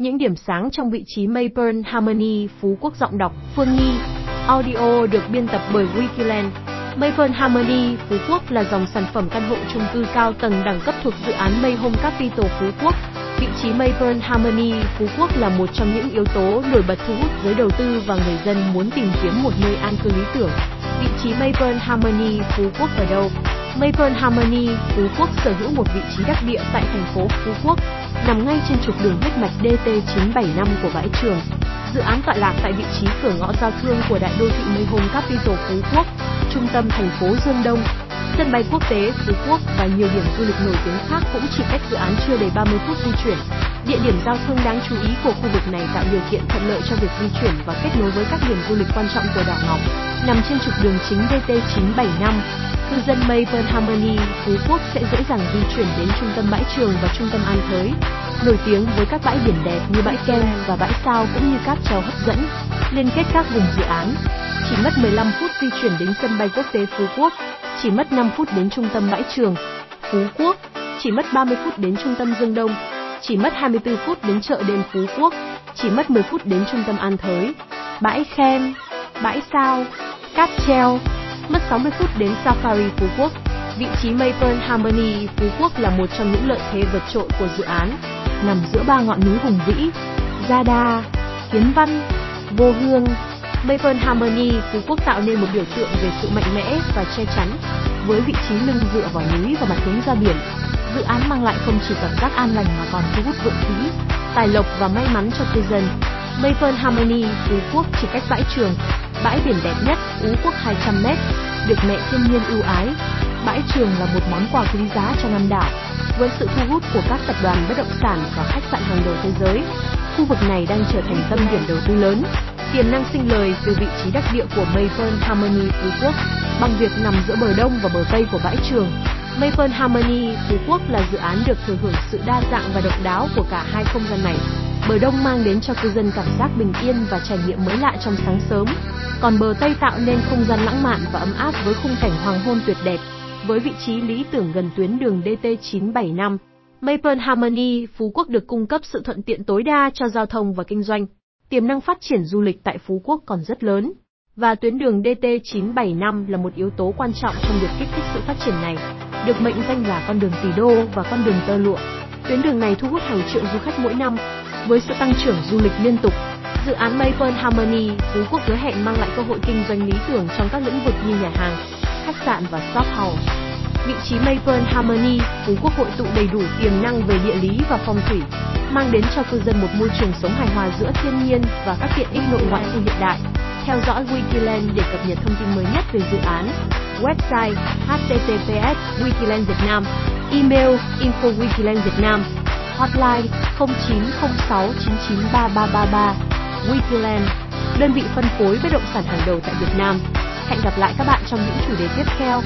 Những điểm sáng trong vị trí Mayburn Harmony, Phú Quốc giọng đọc Phương Nhi. Audio được biên tập bởi Wikiland. Mayburn Harmony, Phú Quốc là dòng sản phẩm căn hộ chung cư cao tầng đẳng cấp thuộc dự án Mayhome Capital Phú Quốc. Vị trí Mayburn Harmony, Phú Quốc là một trong những yếu tố nổi bật thu hút giới đầu tư và người dân muốn tìm kiếm một nơi an cư lý tưởng. Vị trí Mayburn Harmony, Phú Quốc ở đâu? Mayburn Harmony, Phú Quốc sở hữu một vị trí đắc địa tại thành phố Phú Quốc, nằm ngay trên trục đường huyết mạch DT975 của bãi trường. Dự án tọa lạc tại vị trí cửa ngõ giao thương của đại đô thị Mayhome Capital Phú Quốc, trung tâm thành phố Dương Đông, sân bay quốc tế Phú Quốc và nhiều điểm du lịch nổi tiếng khác cũng chỉ cách dự án chưa đầy 30 phút di chuyển. Địa điểm giao thương đáng chú ý của khu vực này tạo điều kiện thuận lợi cho việc di chuyển và kết nối với các điểm du lịch quan trọng của đảo Ngọc. Nằm trên trục đường chính DT975, cư dân Mayburn Harmony, Phú Quốc sẽ dễ dàng di chuyển đến trung tâm bãi trường và trung tâm An Thới, nổi tiếng với các bãi biển đẹp như bãi Kem và bãi Sao cũng như cáp treo hấp dẫn, liên kết các vùng dự án. Chỉ mất 15 phút di chuyển đến sân bay quốc tế Phú Quốc, chỉ mất 5 phút đến trung tâm bãi trường Phú Quốc, chỉ mất 30 phút đến trung tâm Dương Đông, chỉ mất 24 phút đến chợ đêm Phú Quốc, chỉ mất 10 phút đến trung tâm An Thới, bãi khen, bãi Sao, cáp treo, mất 60 phút đến Safari Phú Quốc. Vị trí Maple Harmony Phú Quốc là một trong những lợi thế vượt trội của dự án, nằm giữa ba ngọn núi hùng vĩ, Gia Đa, Kiến Văn, Vô Hương. Maple Harmony Phú Quốc tạo nên một biểu tượng về sự mạnh mẽ và che chắn, với vị trí lưng dựa vào núi và mặt hướng ra biển. Dự án mang lại không chỉ cảm giác an lành mà còn thu hút vượng khí, tài lộc và may mắn cho cư dân. Maple Harmony Phú Quốc chỉ cách bãi trường, bãi biển đẹp nhất Phú Quốc 200m, được mẹ thiên nhiên ưu ái. Bãi trường là một món quà quý giá cho Nam đảo. Với sự thu hút của các tập đoàn bất động sản và khách sạn hàng đầu thế giới, khu vực này đang trở thành tâm điểm đầu tư lớn. Tiềm năng sinh lời từ vị trí đắc địa của Mayfern Harmony Phú Quốc, bằng việc nằm giữa bờ đông và bờ tây của bãi trường. Mayfern Harmony Phú Quốc là dự án được thừa hưởng sự đa dạng và độc đáo của cả hai không gian này. Bờ đông mang đến cho cư dân cảm giác bình yên và trải nghiệm mới lạ trong sáng sớm, còn bờ tây tạo nên không gian lãng mạn và ấm áp với khung cảnh hoàng hôn tuyệt đẹp. Với vị trí lý tưởng gần tuyến đường DT975, Maple Harmony Phú Quốc được cung cấp sự thuận tiện tối đa cho giao thông và kinh doanh. Tiềm năng phát triển du lịch tại Phú Quốc còn rất lớn, và tuyến đường DT975 là một yếu tố quan trọng trong việc kích thích sự phát triển này, được mệnh danh là con đường tỷ đô và con đường tơ lụa. Tuyến đường này thu hút hàng triệu du khách mỗi năm, với sự tăng trưởng du lịch liên tục. Dự án Maple Harmony Phú Quốc hứa hẹn mang lại cơ hội kinh doanh lý tưởng trong các lĩnh vực như nhà hàng, khách sạn và shop house. Vị trí Maple Harmony Phú Quốc hội tụ đầy đủ tiềm năng về địa lý và phong thủy, mang đến cho cư dân một môi trường sống hài hòa giữa thiên nhiên và các tiện ích nội ngoại khu hiện đại. Theo dõi Wikiland để cập nhật thông tin mới nhất về dự án. Website https wikiland việt nam Email info wikiland việt nam Hotline 0906993333 Wikiland Đơn vị phân phối bất động sản hàng đầu tại Việt Nam Hẹn gặp lại các bạn trong những chủ đề tiếp theo.